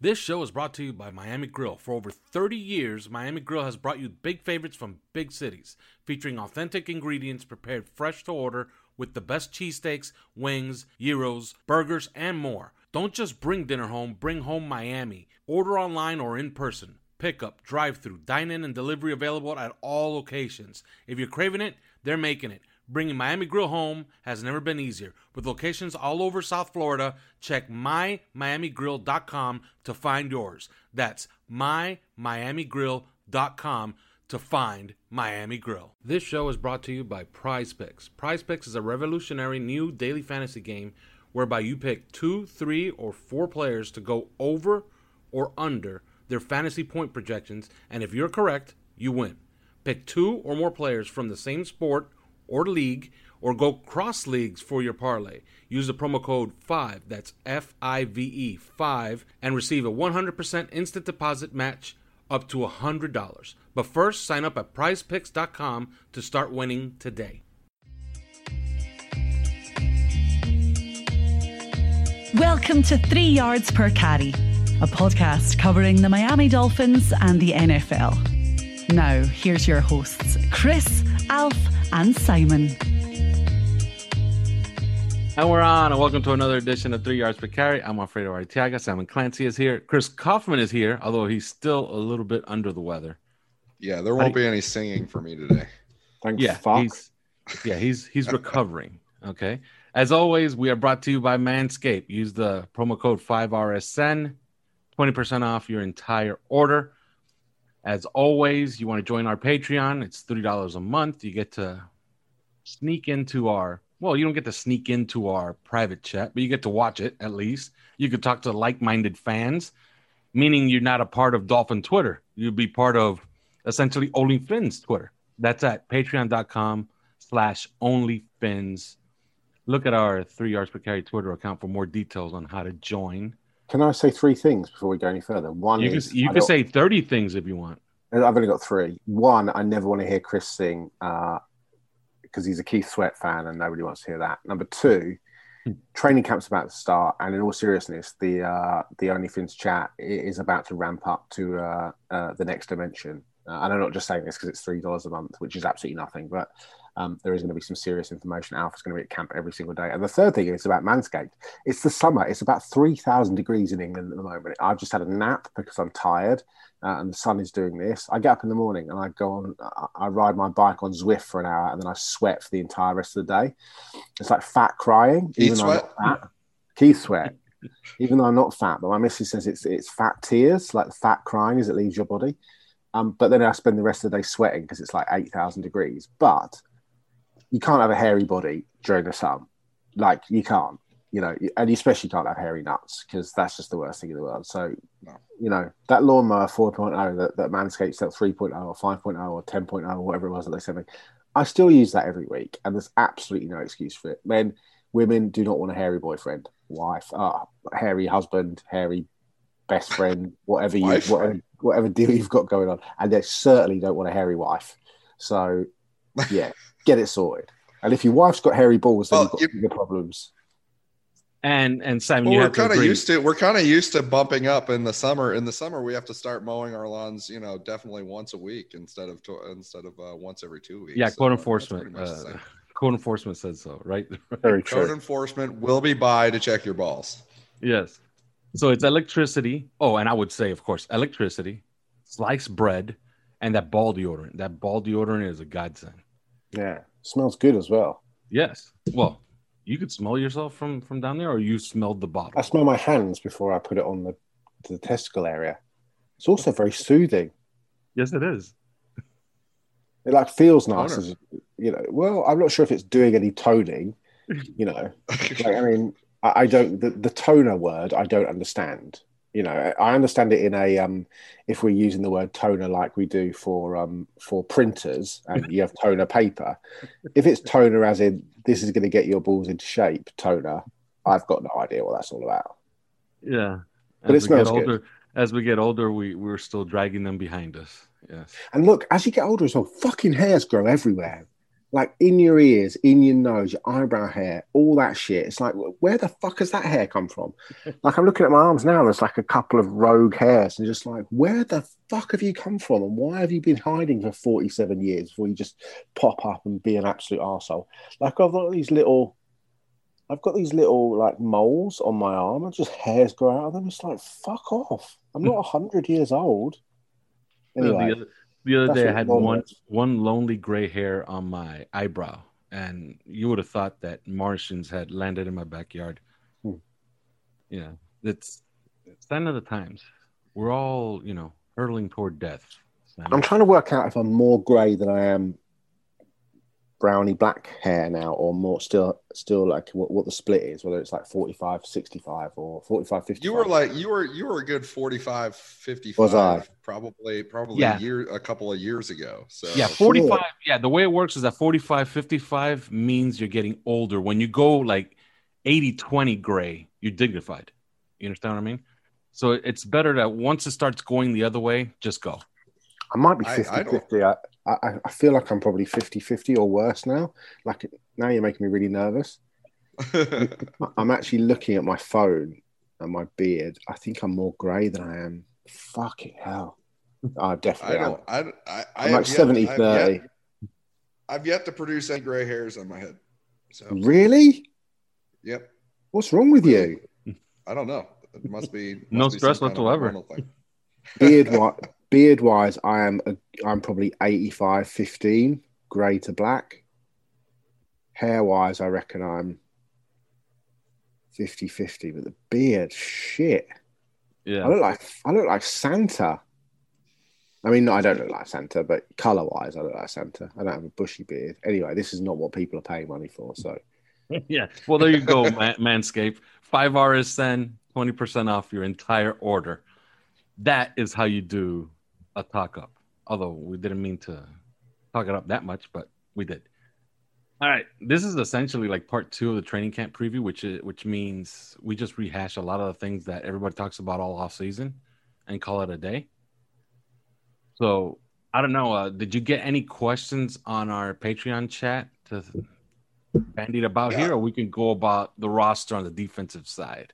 This show is brought to you by Miami Grill. For over 30 years, Miami Grill has brought you big favorites from big cities, featuring authentic ingredients prepared fresh to order with the best cheesesteaks, wings, gyros, burgers, and more. Don't just bring dinner home, bring home Miami. Order online or in person. Pickup, drive through, dine in, and delivery available at all locations. If you're craving it, they're making it. Bringing Miami Grill home has never been easier. With locations all over South Florida, check mymiamigrill.com to find yours. That's mymiamigrill.com to find Miami Grill. This show is brought to you by Prize Picks. Prize Picks is a revolutionary new daily fantasy game whereby you pick two, three, or four players to go over or under their fantasy point projections, and if you're correct, you win. Pick two or more players from the same sport or league or go cross leagues for your parlay. Use the promo code 5, that's F I V E 5, and receive a 100% instant deposit match up to $100. But first, sign up at prizepicks.com to start winning today. Welcome to Three Yards Per Carry, a podcast covering the Miami Dolphins and the NFL. Now, here's your hosts, Chris, Alf, and Simon. And we're on, and welcome to another edition of Three Yards Per Carry. I'm Alfredo Artiaga. Simon Clancy is here. Chris Kaufman is here, although he's still a little bit under the weather. Yeah, there won't be any singing for me today. Thanks, yeah, fuck. he's yeah, he's he's recovering. Okay. As always, we are brought to you by Manscaped. Use the promo code 5RSN, 20% off your entire order. As always, you want to join our Patreon, it's $30 a month. You get to sneak into our well, you don't get to sneak into our private chat, but you get to watch it at least. You could talk to like-minded fans, meaning you're not a part of Dolphin Twitter. You'd be part of essentially OnlyFins Twitter. That's at patreon.com slash OnlyFins. Look at our three yards per carry Twitter account for more details on how to join. Can I say three things before we go any further? One You is can, you I can say 30 things if you want. I've only got three. One, I never want to hear Chris sing because he's a Keith Sweat fan and nobody wants to hear that. Number two, Hmm. training camp's about to start, and in all seriousness, the uh, the OnlyFins chat is about to ramp up to uh, uh, the next dimension. Uh, and I'm not just saying this because it's three dollars a month, which is absolutely nothing, but um, there is going to be some serious information. Alpha's going to be at camp every single day. And the third thing is about Manscaped. It's the summer. It's about 3,000 degrees in England at the moment. I've just had a nap because I'm tired uh, and the sun is doing this. I get up in the morning and I go on, I, I ride my bike on Zwift for an hour and then I sweat for the entire rest of the day. It's like fat crying. Keith even though I'm sweat? fat. Keith sweat. even though I'm not fat, but my missus says it's it's fat tears, like fat crying as it leaves your body. Um, but then I spend the rest of the day sweating because it's like 8,000 degrees. But you can't have a hairy body during the sun. Like you can't, you know, and you especially can't have hairy nuts because that's just the worst thing in the world. So, you know, that lawnmower 4.0 that, that Manscaped sent 3.0 or 5.0 or 10.0 or whatever it was that they sent me, I still use that every week. And there's absolutely no excuse for it. Men, women do not want a hairy boyfriend, wife, uh, hairy husband, hairy best friend, whatever you, whatever, whatever deal you've got going on. And they certainly don't want a hairy wife. So, yeah, get it sorted. And if your wife's got hairy balls, then Well, you've got you- bigger problems. And and Simon, Well, you we're kind of used to we're kind of used to bumping up in the summer. In the summer, we have to start mowing our lawns, you know, definitely once a week instead of to, instead of uh, once every two weeks. yeah, So, code enforcement. pretty much the Uh, code enforcement says so, right? Very Code enforcement will be by to check your balls. yes. So it's electricity. Oh, and I would say, of course, electricity, sliced bread, and that ball deodorant. That ball deodorant is a godsend. Yeah, smells good as well. Yes. Well, you could smell yourself from from down there, or you smelled the bottle. I smell my hands before I put it on the the testicle area. It's also very soothing. Yes, it is. It like feels nice, as, you know. Well, I'm not sure if it's doing any toning. You know, like, I mean, I, I don't the, the toner word. I don't understand. You know, I understand it in a um, if we're using the word toner like we do for um for printers and you have toner paper. If it's toner as in this is going to get your balls into shape, toner, I've got no idea what that's all about. Yeah. But As it smells good. as we get older, we we're still dragging them behind us. Yes. And look, as you get older as well, fucking hairs grow everywhere. Like in your ears, in your nose, your eyebrow hair, all that shit. It's like, where the fuck has that hair come from? like I'm looking at my arms now, there's like a couple of rogue hairs, and just like, where the fuck have you come from? And why have you been hiding for 47 years before you just pop up and be an absolute arsehole? Like I've got these little I've got these little like moles on my arm and just hairs grow out of them. It's like, fuck off. I'm not hundred years old. Anyway, the other, the other that's day, I had one one lonely gray hair on my eyebrow, and you would have thought that Martians had landed in my backyard. Hmm. Yeah, it's it's the end of the times. We're all, you know, hurtling toward death. I'm trying to work out if I'm more grey than I am browny black hair now, or more still still like what, what the split is, whether it's like 45, 65 or 45, 55. You were like you were you were a good 45 55 Was I? probably probably Yeah. a year a couple of years ago. So Yeah, 45. Yeah, the way it works is that 45, 55 means you're getting older. When you go like 80, 20 gray, you're dignified. You understand what I mean? So it's better that once it starts going the other way, just go. I might be I- 50 I don't- 50. I, I, I feel like I'm probably 50 50 or worse now. Like now you're making me really nervous. I'm actually looking at my phone and my beard. I think I'm more grey than I am. Fucking hell. I I definitely am. don't I I, I I'm have like yet- 70 I've 30. Yet, I've yet to produce any gray hairs on my head. So Really? yep. What's wrong with you? I don't know. It must be must No be some stress kind of whatsoever. thing. Beard wise, beard wise, I am a, I'm probably 85 15, grey to black. Hair wise, I reckon I'm 50 50, but the beard, shit. Yeah. I look like I look like Santa. I mean, I don't look like Santa, but color wise, I look like Santa. I don't have a bushy beard. Anyway, this is not what people are paying money for. So yeah. Well, there you go, man- Manscaped. Five RSN, 20% off your entire order. That is how you do a talk up. Although we didn't mean to talk it up that much, but we did. All right. This is essentially like part two of the training camp preview, which is, which means we just rehash a lot of the things that everybody talks about all off season and call it a day. So I don't know. Uh, did you get any questions on our Patreon chat to bandied about Yeah. here, or we can go about the roster on the defensive side?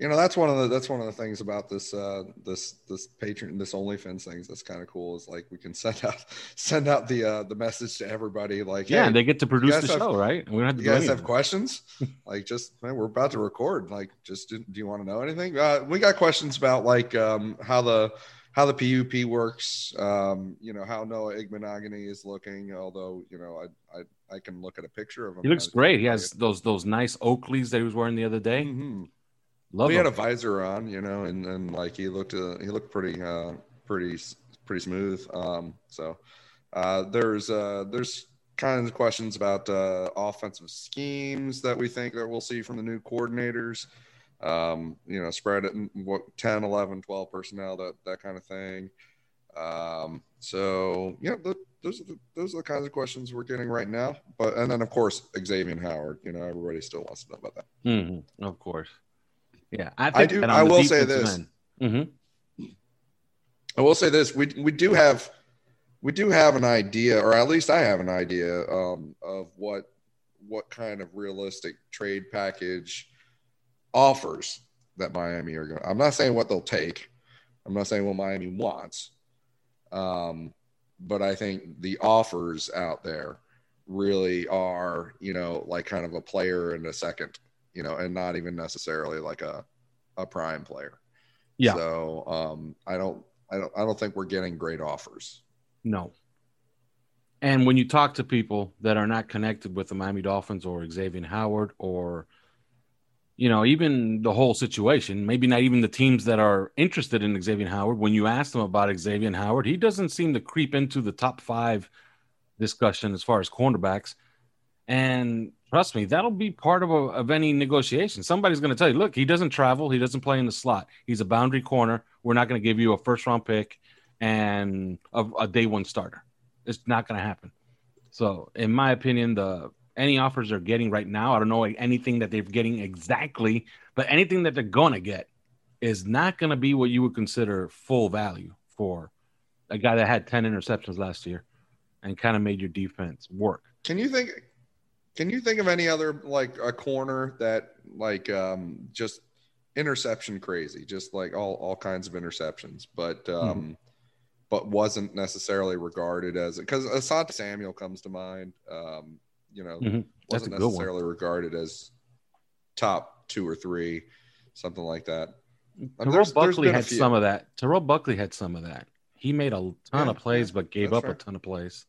You know, that's one of the that's one of the things about this uh this this patron this OnlyFans things that's kind of cool is like we can send out send out the uh the message to everybody like Yeah, hey, and they get to produce the have- show, right? And we don't have to you guys have questions like just man we're about to record like just do, do you want to know anything uh, we got questions about like um how the how the pup works um you know how Noah Igbinoghene is looking although you know i i, I can look at a picture of him He looks great. He has those those nice Oakleys that he was wearing the other day. Mhm. Love he had a visor on you know and then like he looked uh, he looked pretty uh pretty pretty smooth um so uh there's uh there's kinds of questions about uh offensive schemes that we think that we'll see from the new coordinators um you know spread it in what 10 11 12 personnel that that kind of thing. Um so yeah th- those are the those are the kinds of questions we're getting right now but and then of course xavier howard you know everybody still wants to know about that. Mhm, of course. Yeah, I, I do- I will say this. Mhm. I will say this: we we do have we do have an idea, or at least I have an idea um, of what what kind of realistic trade package offers that Miami are going. I'm not saying what they'll take. I'm not saying what Miami wants. Um, but I think the offers out there really are, you know, like kind of a player and a second, you know, and not even necessarily like a a prime player. Yeah. So um, I don't, I don't, I don't think we're getting great offers. No. And when you talk to people that are not connected with the Miami Dolphins or Xavier Howard or you know, even the whole situation, maybe not even the teams that are interested in Xavier Howard, when you ask them about Xavier Howard, he doesn't seem to creep into the top five discussion as far as cornerbacks. And trust me, that'll be part of, a, of any negotiation. Somebody's going to tell you, look, he doesn't travel, he doesn't play in the slot. He's a boundary corner. We're not going to give you a first round pick and a, a day one starter. It's not going to happen. So, in my opinion, the any offers they're getting right now. I don't know anything that they're getting exactly, but anything that they're going to get is not going to be what you would consider full value for a guy that had 10 interceptions last year and kind of made your defense work. Can you think can you think of any other like a corner that like um just interception crazy, just like all all kinds of interceptions, but um mm-hmm. but wasn't necessarily regarded as because Asante Samuel comes to mind. Um you know, mm-hmm. wasn't necessarily regarded as top two or three, something like that. Terrell there's, Buckley there's had some of that. Terrell Buckley had some of that. He made a ton yeah, of plays, but gave up fair. a ton of plays.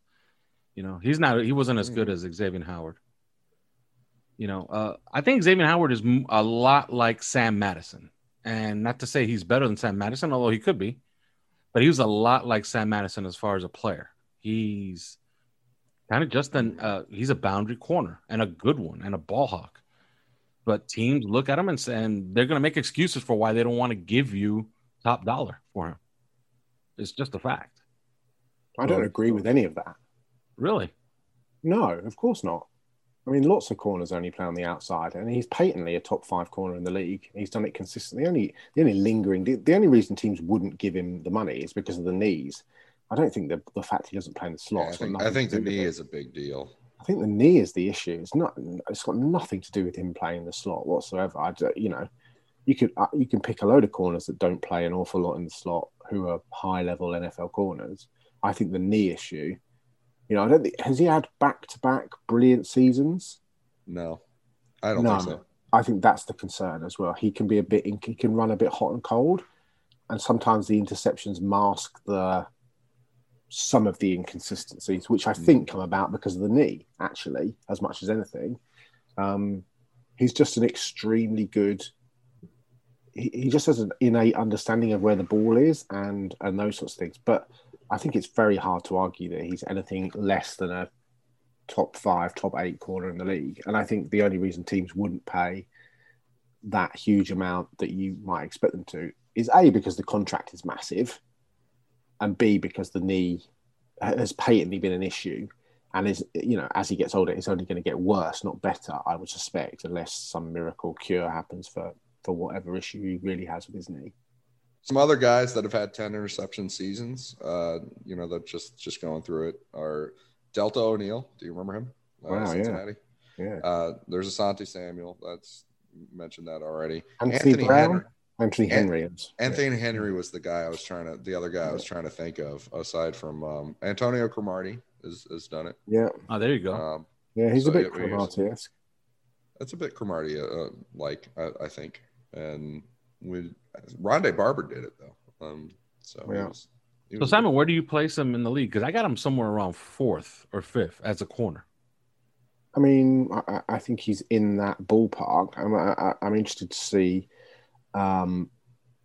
You know, he's not. He wasn't as good mm-hmm. as Xavier Howard. You know, uh, I think Xavier Howard is a lot like Sam Madison, and not to say he's better than Sam Madison, although he could be, but he was a lot like Sam Madison as far as a player. He's kind of just an uh, he's a boundary corner and a good one and a ball hawk. But teams look at him and, say, and they're going to make excuses for why they don't want to give you top dollar for him. It's just a fact. I don't agree with any of that. Really? No, of course not. I mean, lots of corners only play on the outside, and he's patently a top five corner in the league. He's done it consistently. The only, the only lingering, the, the only reason teams wouldn't give him the money is because of the knees. I don't think the the fact he doesn't play in the slot. Yeah, I think, I think the knee is a big deal. I think the knee is the issue. It's not. It's got nothing to do with him playing the slot whatsoever. I, you know, you could uh, you can pick a load of corners that don't play an awful lot in the slot who are high level NFL corners. I think the knee issue. You know, I don't think has he had back to back brilliant seasons. No, I don't no, think so. I think that's the concern as well. He can be a bit. He can run a bit hot and cold, and sometimes the interceptions mask the some of the inconsistencies, which I think come about because of the knee, actually, as much as anything. Um, he's just an extremely good. He, he just has an innate understanding of where the ball is and and those sorts of things. But I think it's very hard to argue that he's anything less than a top five, top eight corner in the league. And I think the only reason teams wouldn't pay that huge amount that you might expect them to is a because the contract is massive and B because the knee has patently been an issue, and is you know as he gets older, it's only going to get worse, not better. I would suspect, unless some miracle cure happens for for whatever issue he really has with his knee. Some other guys that have had ten interception seasons, uh, you know, that just just going through it are Delta O'Neal. Do you remember him? Uh, wow, Cincinnati. yeah. Yeah. Uh, there's Asante Samuel. That's mentioned that already. Anthony, Anthony Brown. Henry. Anthony Henry is. Anthony Henry was the guy I was trying to, the other guy I was trying to think of, aside from um, Antonio Cromartie has, has done it. Yeah. Oh, there you go. Um, yeah, he's so a bit Cromartie esque. That's a bit Cromartie uh, like, I, I, think. And we, Rondé Barber did it though. Um, so yeah. He was, he so Simon, good. where do you place him in the league? Because I got him somewhere around fourth or fifth as a corner. I mean, I, I think he's in that ballpark. I'm, I, I'm interested to see um,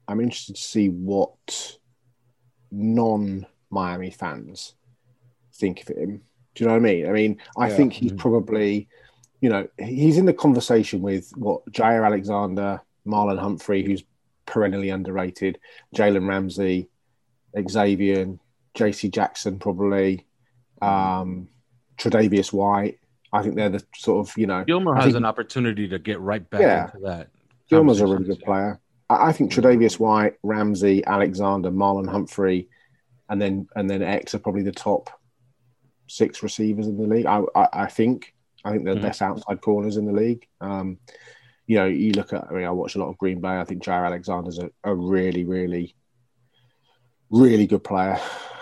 I'm interested to see what non Miami fans think of him. Do you know what I mean? I mean, I yeah. think he's mm-hmm. probably, you know, he's in the conversation with what Jaire Alexander, Marlon Humphrey, who's perennially underrated, Jalen Ramsey, Xavier, JC Jackson, probably, um, Tre'Davious White. I think they're the sort of, you know. Gilmore has think, an opportunity to get right back yeah, into that. Gilmore's a really good player. I think Tre'Davious White, Ramsey, Alexander, Marlon Humphrey, and then and then X are probably the top six receivers in the league. I I, I think I think they're the mm-hmm. best outside corners in the league. Um, you know, you look at. I mean, I watch a lot of Green Bay. I think Jaire Alexander's a, a really, really, really good player.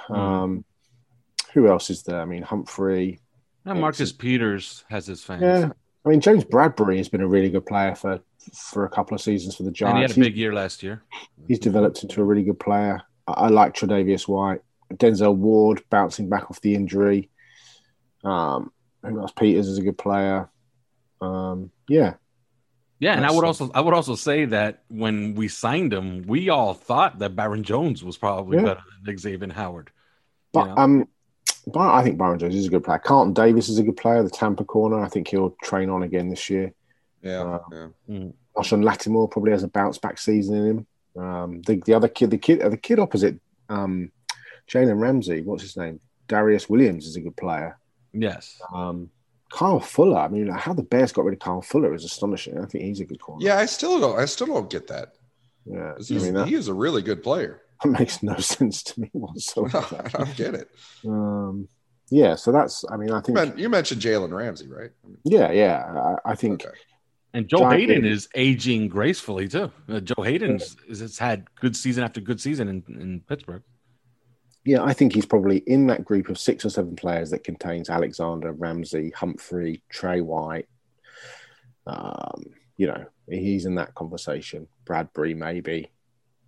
Mm-hmm. Um, who else is there? I mean, Humphrey. Now Marcus Peters has his fans. Yeah, I mean, James Bradberry has been a really good player for for a couple of seasons for the And Giants. he had a He's- big year last year. he's developed into a really good player. I, I like Tre'Davious White, Denzel Ward bouncing back off the injury. Um, who else? Peters is a good player. Um, yeah, Yeah, and I would also I would also say that when we signed him, we all thought that Byron Jones was probably Yeah. better than Xavier Howard. but know? um, Byron, I think Byron Jones is a good player. Carlton Davis is a good player. The Tampa corner, I think he'll train on again this year. Yeah, Uh, yeah. Marshon Lattimore probably has a bounce back season in him. Um, the, the other kid, the kid, the kid opposite, um, Jalen Ramsey, what's his name? Darious Williams is a good player. Yes. Um, Kyle Fuller. I mean, how the Bears got rid of Kyle Fuller is astonishing. I think he's a good corner. Yeah, I still don't. I still don't get that. yeah. 'Cause I mean, that, he is a really good player. that makes no sense to me whatsoever. I don't get it. um, yeah. So that's. I mean, I You, think. you mentioned Jalen Ramsey, right? Yeah, yeah. I, I think. okay. And Joe Giant- Haden is aging gracefully too. Uh, Joe Haden has had good season after good season in, in Pittsburgh. Yeah, I think he's probably in that group of six or seven players that contains Alexander, Ramsey, Humphrey, Trey White. Um, you know, he's in that conversation. Bradberry, maybe.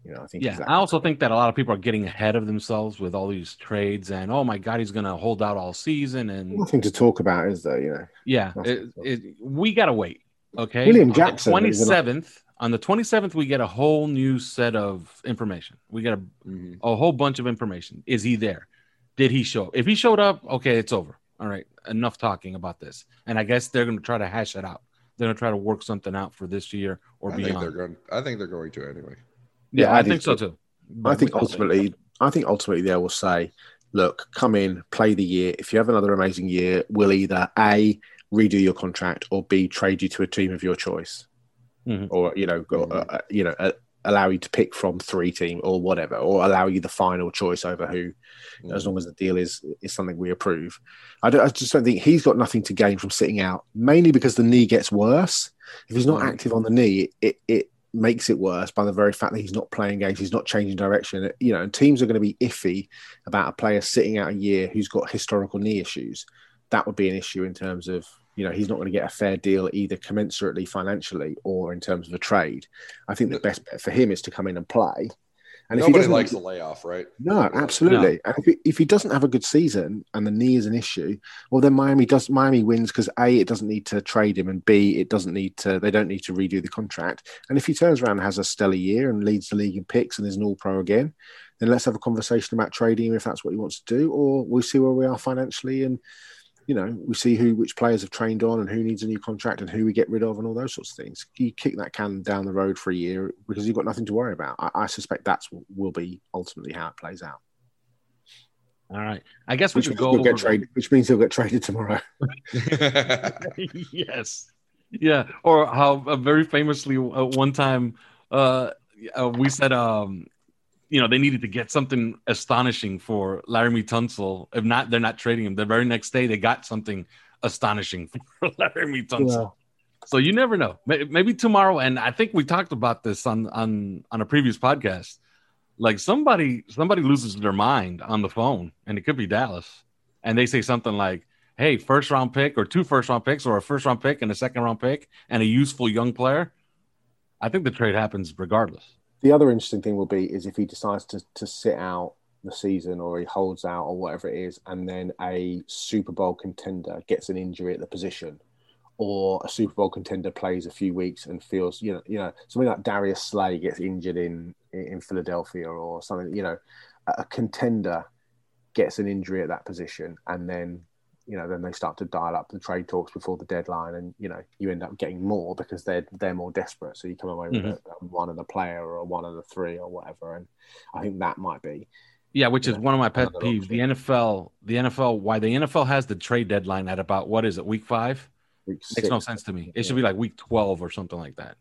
You know, I think. Yeah, I also think that a lot of people are getting ahead of themselves with all these trades and oh my god, he's going to hold out all season and nothing to talk about, is there? You know, yeah, it, it, we got to wait. Okay, William Jackson 27th. On the 27th, we get a whole new set of information. We get a Mhm. a whole bunch of information. Is he there? Did he show up? If he showed up, okay, it's over. All right, enough talking about this. And I guess they're going to try to hash it out. They're going to try to work something out for this year or I think they're beyond. going. I think they're going to anyway. Yeah, Yeah, I, I think think so so. too. I think we- ultimately, I think ultimately they will say, look, come in, play the year. If you have another amazing year, we'll either a redo your contract or b trade you to a team of your choice, Mhm. or you know, go, Mhm. uh, you know, uh, allow you to pick from three team or whatever, or allow you the final choice over who, as long as the deal is is something we approve. I, don't, I just don't think he's got nothing to gain from sitting out, mainly because the knee gets worse. If he's not Mhm. active on the knee, it it makes it worse by the very fact that he's not playing games, he's not changing direction. You know, and teams are going to be iffy about a player sitting out a year who's got historical knee issues. That would be an issue in terms of you know he's not going to get a fair deal either commensurately financially or in terms of a trade. I think the best bet for him is to come in and play. And if he Nobody doesn't likes the layoff, right? no, absolutely. And if he, if he doesn't have a good season and the knee is an issue, well, then Miami does. Miami wins because a it doesn't need to trade him, and b it doesn't need to. They don't need to redo the contract. And if he turns around and has a stellar year and leads the league in picks and is an All Pro again, then let's have a conversation about trading him if that's what he wants to do, or we'll see where we are financially and. You know, we see who which players have trained on and who needs a new contract and who we get rid of and all those sorts of things. You kick that can down the road for a year because you've got nothing to worry about. I, I suspect that's what will be ultimately how it plays out. All right. I guess we Which means, go get traded, which means he'll get traded tomorrow. yes. Yeah. Or how uh, very famously uh, one time uh, uh, we said, um, you know, they needed to get something astonishing for Laremy Tunsil. If not, they're not trading him. The very next day, they got something astonishing for Laremy Tunsil. So you never know. Maybe tomorrow, and I think we talked about this on on on a previous podcast. Like somebody somebody loses their mind on the phone, and it could be Dallas, and they say something like, "Hey, first round pick, or two first round picks, or a first round pick and a second round pick, and a useful young player." I think the trade happens regardless. The other interesting thing will be is if he decides to, to sit out the season or he holds out or whatever it is, and then a Super Bowl contender gets an injury at the position, or a Super Bowl contender plays a few weeks and feels, you know, you know, something like Darius Slay gets injured in in Philadelphia or something, you know, a contender gets an injury at that position, and then you know, then they start to dial up the trade talks before the deadline, and you know, you end up getting more because they're they're more desperate. So you come away with Mhm. a, a one of the player or a one of the three or whatever. And I think that might be Yeah, which is Yeah. one of my pet peeves. The NFL, the NFL, why the NFL has the trade deadline at about what is it, week five? week Makes six. no sense to me. It should be like week twelve or something like that.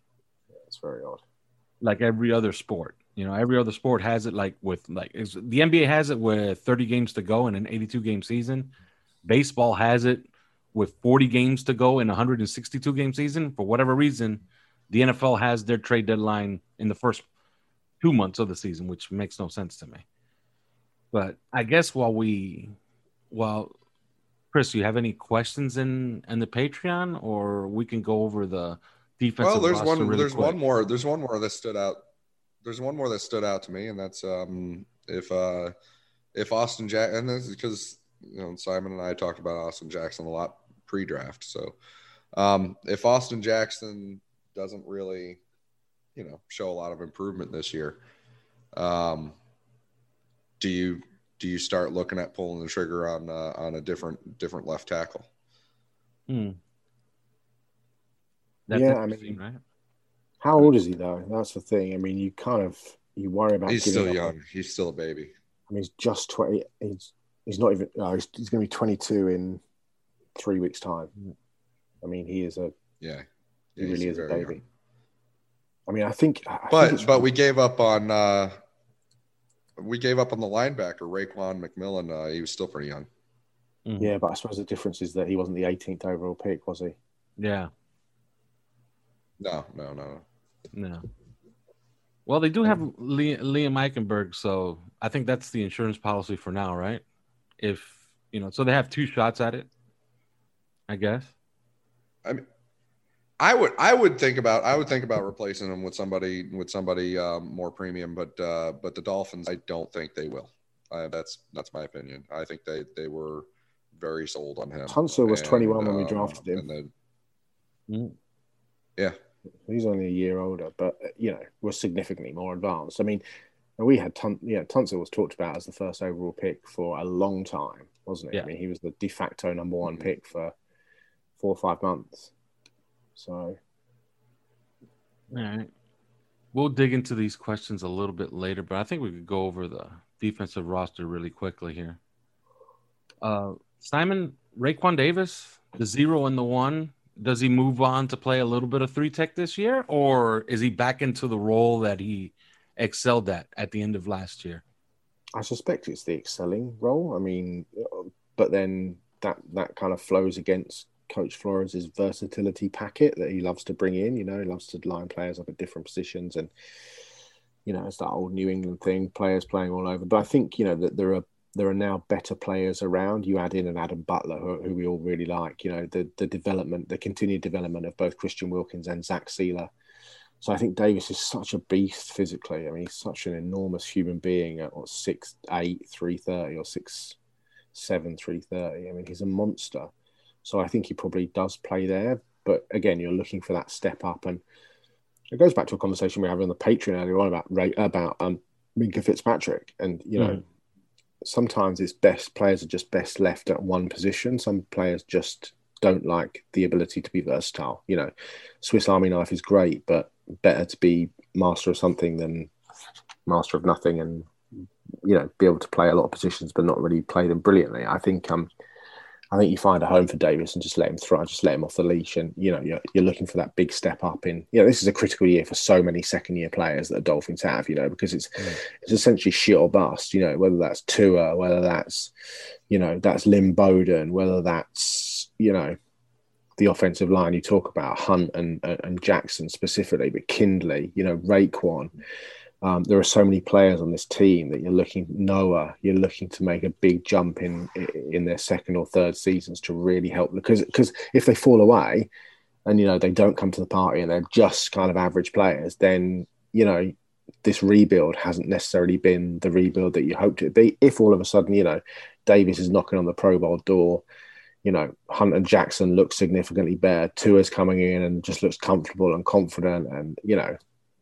It's very odd. like every other sport. You know, every other sport has it like with like the NBA has it with 30 games to go in an 82 game season. Baseball has it with 40 games to go in 162 game season. For whatever reason, the NFL has their trade deadline in the first two months of the season, which makes no sense to me. But I guess while we, well, Chris, you have any questions in in the Patreon, or we can go over the defensive. Well, there's one. really there's quick. one more. There's one more that stood out. There's one more that stood out to me, and that's um, if uh, if Austin Jack and this is because you know Simon and I talked about Austin Jackson a lot pre-draft. So um, if Austin Jackson doesn't really, you know, show a lot of improvement this year, um, do you do you start looking at pulling the trigger on uh, on a different different left tackle? Hmm. That's Yeah, I mean- right? How old is he though? That's the thing. I mean, you kind of you worry about. He's giving still up- young. He's still a baby. I mean, he's just twenty. He's he's not even. No, he's, he's going to be twenty-two in three weeks' time. I mean, he is a Yeah, he really is a baby. young. I mean, I think. I But it's- but we gave up on uh we gave up on the linebacker Raekwon McMillan. Uh, he was still pretty young. Mhm. yeah, but I suppose the difference is that he wasn't the 18th overall pick, was he? Yeah. No, no, no. No. Well, they do have Liam, Liam Eichenberg, so I think that's the insurance policy for now, right? If you know, so they have two shots at it, I guess. I mean, I would I would think about I would think about replacing them with somebody with somebody um, more premium, but uh, but the Dolphins I don't think they will. Uh, that's that's my opinion. I think they they were very sold on him. Tunsil was And, 21 when we um, drafted him. and then- Mm. yeah, He's only a year older, but uh, you know, was significantly more advanced. I mean, we had Tun- yeah, Tunsil was talked about as the first overall pick for a long time, wasn't it? Yeah. I mean, he was the de facto number one Mhm. pick for four or five months. So All right. We'll dig into these questions a little bit later, but I think we could go over the defensive roster really quickly here. Uh, Simon Raekwon Davis, the zero and the one. Does he move on to play a little bit of three tech this year, or is he back into the role that he excelled at at the end of last year? I suspect it's the excelling role. I mean, but then that that kind of flows against Coach Flores' versatility packet that he loves to bring in. You know, he loves to line players up at different positions, and you know, it's that old New England thing, players playing all over. But I think you know that there are there are now better players around. You add in an Adam Butler, who, who we all really like. You know, the the development, the continued development of both Christian Wilkins and Zach Sieler. So I think Davis is such a beast physically. I mean, he's such an enormous human being at what six eight three thirty or six seven three thirty. I mean, he's a monster. So I think he probably does play there. But again, you're looking for that step up, and it goes back to a conversation we were having on the Patreon earlier on about about um, Minkah Fitzpatrick, and you know. Mhm. Sometimes it's best players are just best left at one position. Some players just don't like the ability to be versatile. You know, Swiss Army knife is great, but better to be master of something than master of nothing and you know be able to play a lot of positions but not really play them brilliantly. I think um i think you find a home for davis and just let him thrive just let him off the leash and you know you're, you're looking for that big step up in you know this is a critical year for so many second year players that the dolphins have you know because it's it's essentially shit or bust you know whether that's Tua, whether that's you know that's Lynn Bowden whether that's you know the offensive line you talk about Hunt and and Jackson specifically, but Kindley, you know, Raekwon. Um, there are so many players on this team that you're looking Noah. You're looking to make a big jump in in their second or third seasons to really help because because if they fall away, and you know they don't come to the party and they're just kind of average players, then you know this rebuild hasn't necessarily been the rebuild that you hoped it'd be. If all of a sudden you know Davis is knocking on the Pro Bowl door you know, Hunt and Jackson look significantly better. Tua's coming in and just looks comfortable and confident, and you know,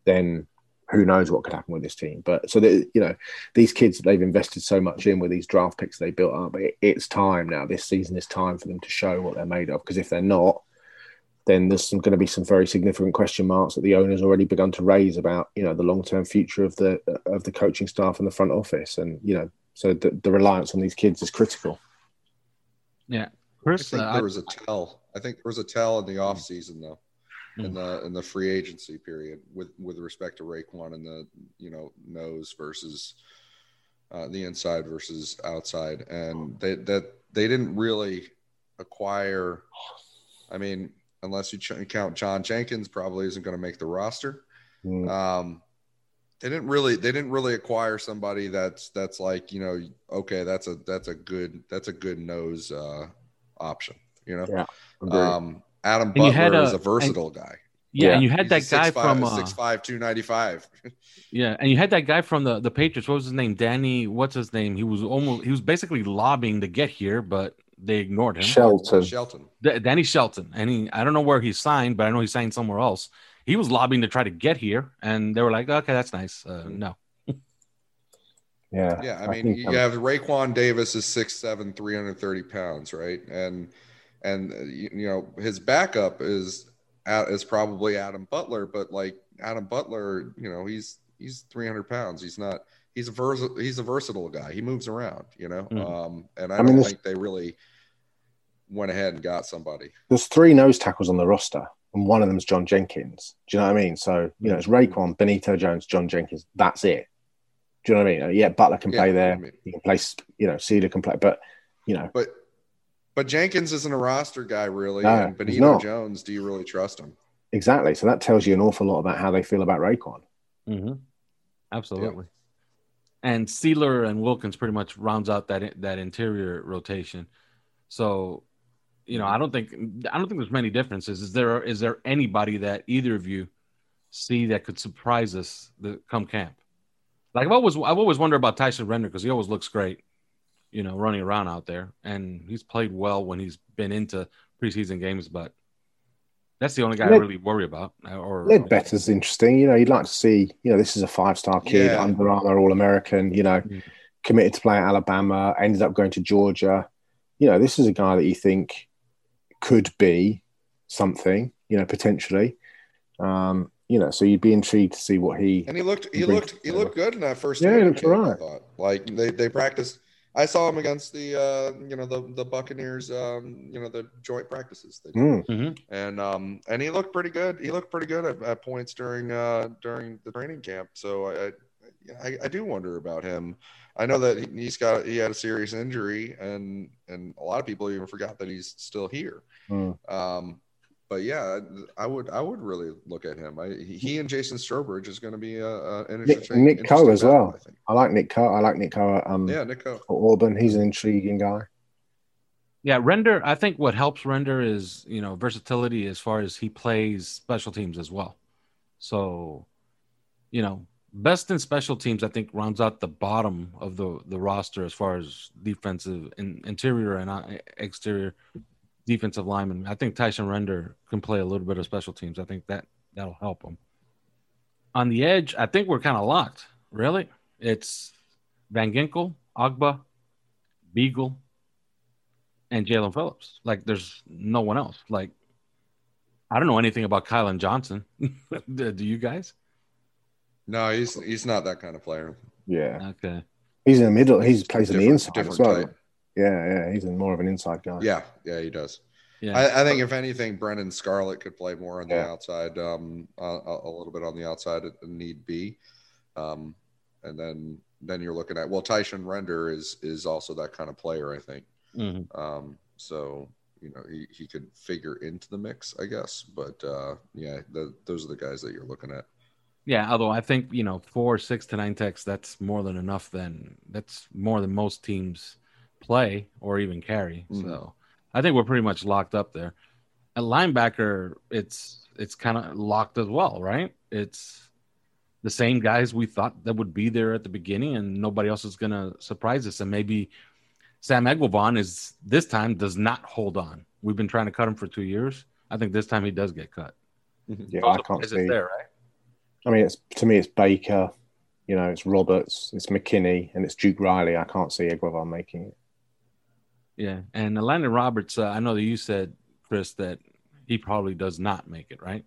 then who knows what could happen with this team? But so that you know, these kids they've invested so much in with these draft picks they built up. It, it's time now. This season is time for them to show what they're made of. Because if they're not, then there's some, going to be some very significant question marks that the owners already begun to raise about you know the long term future of the of the coaching staff and the front office, and you know, so the, the reliance on these kids is critical. Yeah, I think there was a tell. I think there was a tell in the off season though, in the in the free agency period with with respect to Raekwon and the you know nose versus uh, the inside versus outside, and they that they didn't really acquire. I mean, unless you ch- count John Jenkins, probably isn't going to make the roster. Mm. Um, they didn't really they didn't really acquire somebody that's that's like you know okay that's a that's a good that's a good nose uh, option you know Yeah, um, Adam And Butler had is a- a versatile guy Yeah, Yeah. and you had He's that a guy 6'5", from uh, 6'5", 295. yeah, and you had that guy from the the Patriots. What was his name? Danny. What's his name? He was almost he was basically lobbying to get here, but they ignored him. Shelton. Shelton. D- Danny Shelton, and he I don't know where he signed, but I know he signed somewhere else. He was lobbying to try to get here, and they were like, "Okay, that's nice." Uh, no, Yeah. Yeah, I mean, think, you um, have Raekwon Davis is 6'7", 330 pounds, right? And and uh, you, know his backup is is probably Adam Butler, but like Adam Butler, you know, he's he's three hundred pounds. He's not. He's a vers- he's a versatile guy. He moves around, you know. Mhm. Um, and I, I don't mean, think they really went ahead and got somebody. there's three nose tackles on the roster, and one of them's John Jenkins. Do you know what I mean? So you know, it's Raekwon, Benito Jones, John Jenkins. That's it. Do you know what I mean? Uh, Yeah, Butler can play there. I mean- He can play. You know, Cedar can play, but you know, But but Jenkins isn't a roster guy really, No, and he's Benito. Jones. Do you really trust him? exactly. So that tells you an awful lot about how they feel about Raekwon. mm-hmm. absolutely. And Sieler and Wilkins pretty much rounds out that that interior rotation. So, you know, I don't think I don't think there's many differences. Is there is there anybody that either of you see that could surprise us the come camp? Like I've always I've always wondered about Tyshun Render because he always looks great, you know, running around out there, and he's played well when he's been into preseason games. But that's the only guy I really worry about. Or Ledbetter's interesting. You know, you'd like to see. You know, this is a five-star kid, Yeah. Under Armour All American. You know, Mm. committed to play at Alabama, ended up going to Georgia. You know, this is a guy that you think could be something. You know, potentially. Um, you know, so you'd be intrigued to see what he. And he looked he looked he looked good in that first. Yeah, he training looked camp, I Like they they practiced. I saw him against the uh, you know the the Buccaneers um, you know the joint practices they did. Mm, Mhm. and um and he looked pretty good. He looked pretty good at, at points during uh during the training camp. So I, I I I do wonder about him. I know that he- he's got he had a serious injury and and a lot of people even forgot that he's still here. mm. Um, but yeah, I would I would really look at him. I, he and Jason Strowbridge is going to be a, a an Nick- interesting Nick Coe as well. I. I like Nick Coe. I like Nick Coe. Um, Yeah, Nick Coe. Auburn. He's an intriguing guy. Yeah, Render. I think what helps Render is you know versatility as far as he plays special teams as well. So, you know, best in special teams. I think rounds out the bottom of the the roster as far as defensive in, interior and uh, exterior defensive linemen. I think Tyshun Render can play a little bit of special teams. I think that that'll help him. On the edge, I think we're kind of locked. Really, it's Van Ginkel, Ogbah, Biegel, and Jaelan Phillips. Like, there's no one else. Like, I don't know anything about Kylan Johnson. Do do you guys? No, he's he's not that kind of player. Yeah, Okay. he's in the middle. He's plays on the inside as well. type. Yeah, yeah, he's more of an inside guy. Yeah, yeah, he does. Yeah. I, I think if anything, Brennan Scarlett could play more on the Yeah. outside, um, a, a a little bit on the outside if need be, um, and then then you're looking at well, Tyshun Render is is also that kind of player, I think. Mhm. Um, so you know he, he could figure into the mix, I guess. But uh, yeah, the, those are the guys that you're looking at. Yeah. Although I think, you know, four, six to nine techs, that's more than enough. Then that's more than most teams play or even carry. Mhm. So I think we're pretty much locked up there. At linebacker, it's it's kind of locked as well, right? It's the same guys we thought that would be there at the beginning, and nobody else is going to surprise us. And maybe Sam Eguavoen is this time does not hold on. We've been trying to cut him for two years. I think this time he does get cut. Yeah, No I can't surprises see. there, right? I mean, it's to me, it's Baker. You know, it's Roberts, it's McKinney, and it's Duke Riley. I can't see Egwavon making it. Yeah, and Landon Roberts, uh, I know that you said, Chris, that he probably does not make it, right?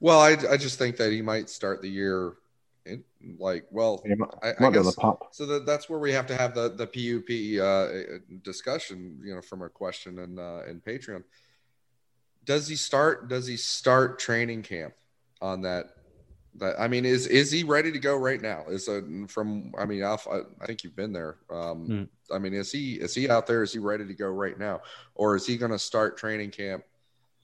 Well, I, I just think that he might start the year in, like well. He might, I, I might be on guess the. So that, that's where we have to have the the PUP uh, discussion, you know, from a question in uh, in Patreon. Does he start? Does he start training camp on that? That I mean, is is he ready to go right now? Is a from? I mean, Alf, I, I think you've been there. Um, Hmm. I mean, is he is he out there? Is he ready to go right now, or is he going to start training camp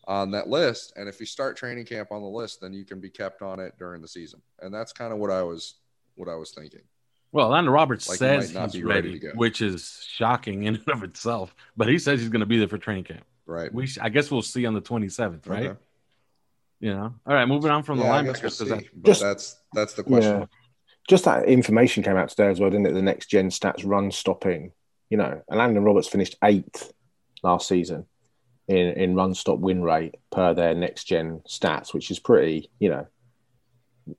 on that list? And if you start training camp on the list, then you can be kept on it during the season. And that's kind of what I was what I was thinking. Well, Landon Roberts Like says not he's ready ready, to go. which is shocking in and of itself. But he says he's going to be there for training camp. Right. We, sh- I guess, we'll see on the twenty seventh, right? Okay. You know. All right, moving on from Yeah, the guess linebackers we'll because see. But Just- that's that's the question. Yeah. Just that information came out today as well, didn't it? The next gen stats run stopping. You know, and Landon Roberts finished eighth last season in, in run stop win rate per their next gen stats, which is pretty, you know.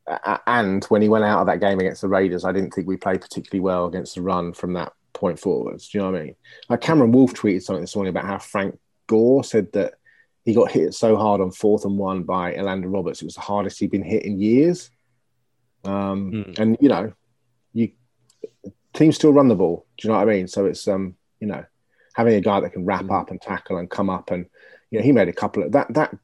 A- a- And when he went out of that game against the Raiders, I didn't think we played particularly well against the run from that point forwards. Do you know what I mean? Like Cameron Wolfe tweeted something this morning about how Frank Gore said that he got hit so hard on fourth and one by Elandon Roberts. It was the hardest he'd been hit in years. Um, Hmm. And you know, you teams still run the ball. Do you know what I mean? So it's um, you know, having a guy that can wrap Hmm. up and tackle and come up and you know, he made a couple of that that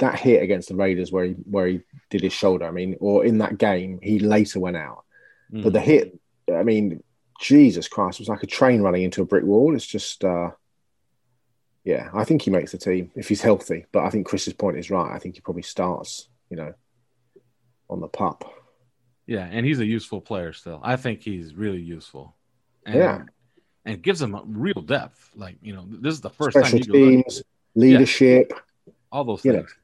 that hit against the Raiders where he where he did his shoulder. I mean, or in that game, he later went out. Mm. But the hit, I mean, Jesus Christ, it was like a train running into a brick wall. It's just, uh, yeah, I think he makes the team if he's healthy. But I think Chris's point is right. I think he probably starts, you know, on the pup. Yeah, and he's a useful player still. I think he's really useful. And, Yeah. and gives him a real depth. Like you know, this is the first time Special look- teams, leadership. all those know. things.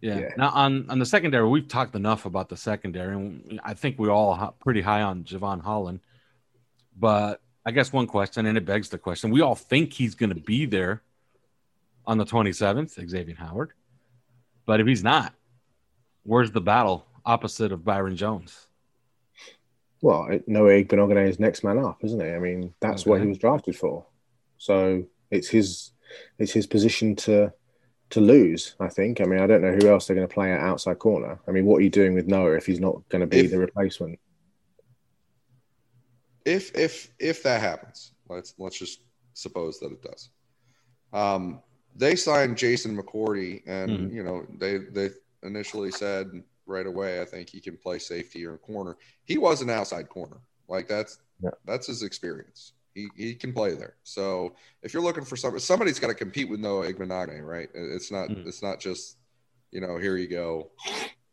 Yeah. Yeah. Now on on the secondary, we've talked enough about the secondary, and I think we're all pretty high on Jevon Holland. But I guess one question, and it begs the question: We all think he's going to be there on the 27th, Xavier Howard. But if he's not, where's the battle opposite of Byron Jones? Well, it- Noah Igbinoghene is next man up, isn't he? I mean, that's what he was drafted for. So it's his it's his position to to lose. I think. I mean, I don't know who else they're going to play at outside corner. I mean, what are you doing with Noah if he's not going to be If- the replacement? if if if that happens, let's let's just suppose that it does. Um, they signed Jason McCourty, and Mhm. you know they they initially said right away, I think he can play safety or corner. He was an outside corner, like that's Yeah. that's his experience. He he can play there. So if you're looking for somebody, somebody's got to compete with Noah Igbinoghene, right? It's not Mhm. it's not just you know here you go,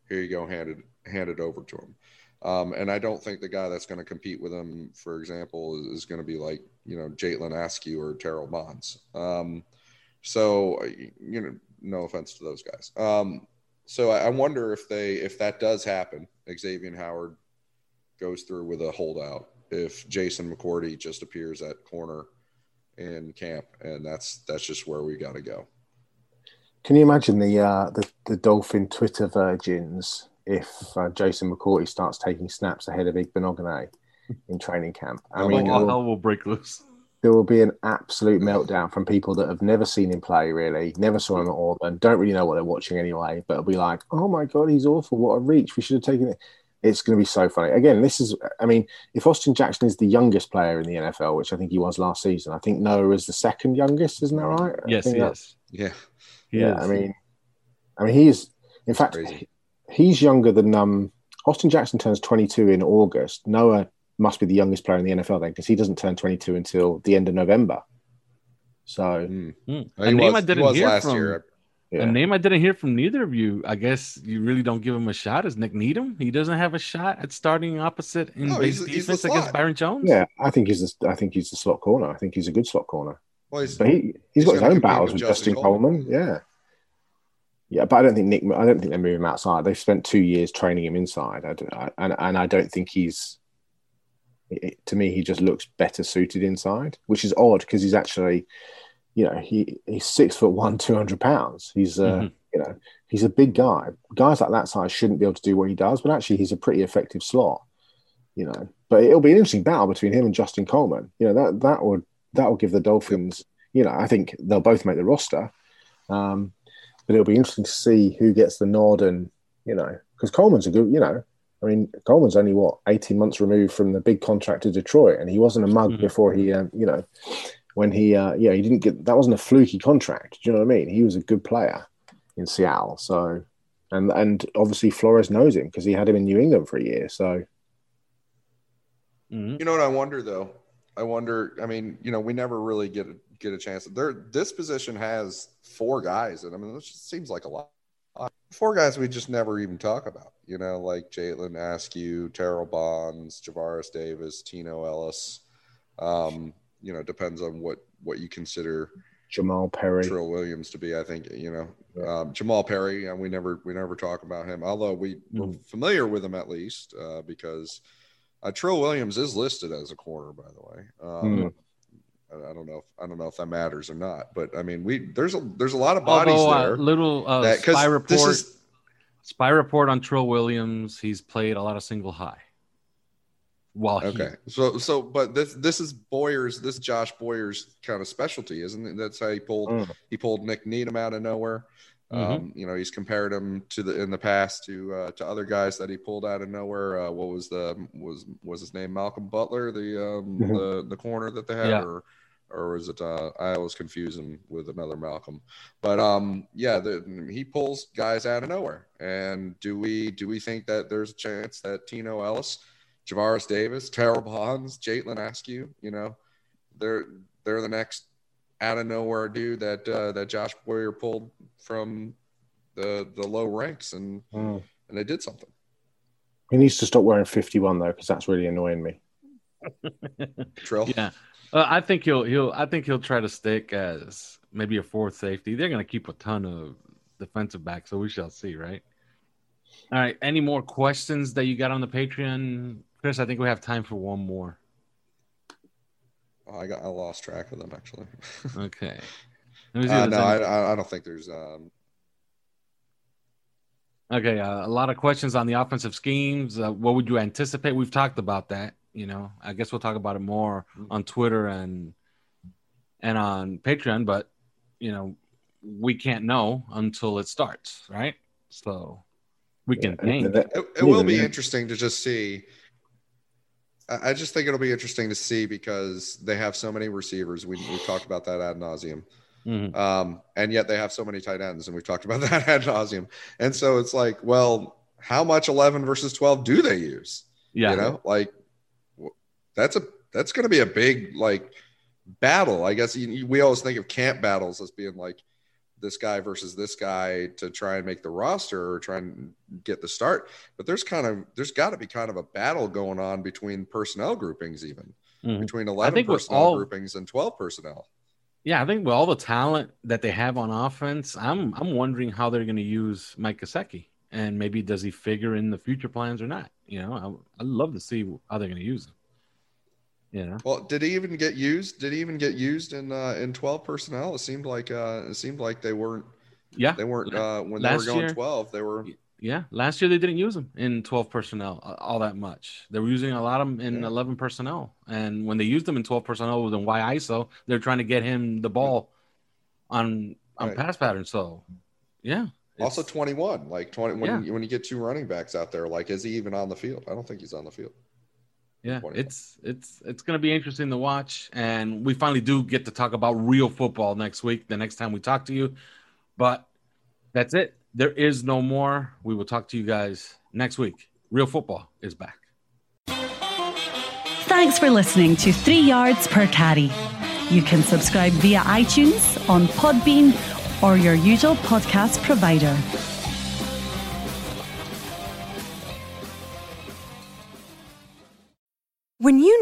here you go, handed handed over to him. Um, and I don't think the guy that's going to compete with him, for example, is, is going to be like, you know, Jalen Askew or Terrell Bonds. Um, so, you know, no offense to those guys. Um, so I, I wonder if they, if that does happen, Xavier Howard goes through with a holdout. If Jason McCourty just appears at corner in camp, and that's that's just where we got to go. Can you imagine the uh, the, the Dolphin Twitter virgins if uh, Jason McCourty starts taking snaps ahead of Igbinoghene in training camp? I Oh my mean, God. all hell will break loose. There will be an absolute meltdown from people that have never seen him play, really, never saw him at Auburn, don't really know what they're watching anyway, but it'll be like, oh my God, he's awful. What a reach. We should have taken it. It's going to be so funny. Again, this is, I mean, if Austin Jackson is the youngest player in the NFL, which I think he was last season, I think Noah is the second youngest, isn't that right? I Yes, he that- is. Yeah, He yeah, is. I mean, I mean, he's in fact crazy. he's younger than um, Austin Jackson turns 22 in August. Noah must be the youngest player in the NFL then because he doesn't turn 22 until the end of November. So Mm. Hmm. He a name was- I didn't was hear last from. year. yeah, A name I didn't hear from neither of you. I guess you really don't give him a shot. Is Nik Needham? He doesn't have a shot at starting opposite in No, base he's- he's defense against. Byron Jones. yeah, I think he's the, I think he's the slot corner. I think he's a good slot corner. Well, he's, But he he's He's got his own battles with with Justin Justin Coleman. Yeah. Yeah, but I don't think Nick. I don't think they move him outside. They've spent two years training him inside, I, don't- I- and and I don't think he's. It, to me, he just looks better suited inside, which is odd because he's actually, you know, he he's six foot one, two hundred pounds. He's uh, Mhm. you know, he's a big guy. Guys like that size shouldn't be able to do what he does, but actually, he's a pretty effective slot. You know, but it'll be an interesting battle between him and Justin Coleman. You know that that would that will give the Dolphins. You know, I think they'll both make the roster, um, but it'll be interesting to see who gets the nod and you know because Coleman's a good. You know, I mean Coleman's only what eighteen months removed from the big contract to Detroit, and he wasn't a mug Mhm. before he, uh, you know, when he, uh, yeah, he didn't get that wasn't a fluky contract. Do you know what I mean? He was a good player in Seattle, so. And, and obviously Flores knows him because he had him in New England for a year. So Mhm. You know what I wonder though? I wonder. I mean, you know, we never really get a, get a chance. There, this position has four guys, and I mean, it just seems like a lot. Four guys we just never even talk about. You know, like Jalen Askew, Terrell Bonds, Javaris Davis, Tino Ellis. Um, you know, depends on what what you consider Jamal Perry. Trill Williams to be. I think you know um, Jamal Perry, and we never we never talk about him, although we we're Mm. familiar with him at least uh, because uh, Trill Williams is listed as a corner, by the way. Um, Mm. I, I don't know. If, I don't know if that matters or not, but I mean, we there's a there's a lot of bodies Although, uh, there. little uh, that- 'cause spy this report. is- spy report on Trill Williams. He's played a lot of single high. While he- Okay, so so but this this is Boyer's this Josh Boyer's kind of specialty, isn't it? That's how he pulled Mm. he pulled Nik Needham out of nowhere. Mhm. Um, you know, he's compared him to the in the past to uh, to other guys that he pulled out of nowhere. Uh, what was the was was his name? Malcolm Butler, the um, Mhm. the the corner that they had, Yeah. or or was it? Uh, I always confuse him with another Malcolm. But um, yeah, the, he pulls guys out of nowhere. And do we do we think that there's a chance that Tino Ellis, Javaris Davis, Terrell Bonds, Jaitlin Askew, you know, they're they're the next out of nowhere dude that uh, that Josh Boyer pulled from the the low ranks and Mm. and they did something. He needs to stop wearing 51 though, because that's really annoying me. Trill. yeah, uh, I think he'll he'll I think he'll try to stick as maybe a fourth safety. They're going to keep a ton of defensive backs, so we shall see, right? All right. Any more questions that you got on the Patreon, Chris? I think we have time for one more. Oh, I got I lost track of them actually. Okay. Let me see uh, no, I, I I don't think there's um Okay, uh, a lot of questions on the offensive schemes. Uh, what would you anticipate? We've talked about that. You know, I guess we'll talk about it more on Twitter and and on Patreon. But you know, we can't know until it starts, right? So we can Yeah, think. It, it will be interesting to just see. I I just think it'll be interesting to see because they have so many receivers. We we talked about that ad nauseum, Mhm. um, and yet they have so many tight ends, and we've talked about that ad nauseum. And so it's like, well, how much eleven versus twelve do they use? Yeah, You know, like w- that's a that's going to be a big like battle. I guess you, we always think of camp battles as being like this guy versus this guy to try and make the roster or try and get the start. But there's kind of there's got to be kind of a battle going on between personnel groupings, even Mhm. between eleven personnel all- groupings and twelve personnel. yeah. I think with all the talent that they have on offense, I'm I'm wondering how they're going to use Mike Gesicki, and maybe does he figure in the future plans or not? You know, I, I'd love to see how they're going to use him. You know. Well, did he even get used? Did he even get used in uh, in twelve personnel? It seemed like uh, it seemed like they weren't Yeah, they weren't uh, when they were going year- twelve. They were yeah. Last year they didn't use them in twelve personnel all that much. They were using a lot of them in Yeah. eleven personnel, and when they used them in twelve personnel, it was in Y ISO. They're trying to get him the ball on on Right. pass pattern. So, yeah. Also 21, like 20 when Yeah. you, when you get two running backs out there, like is he even on the field? I don't think he's on the field. Yeah it's it's it's going to be interesting to watch and we finally do get to talk about real football next week the next time we talk to you. But that's it. There is no more. We will talk to you guys next week. Real football is back. Thanks for listening to Three Yards Per Carry. You can subscribe via iTunes, on Podbean, or your usual podcast provider.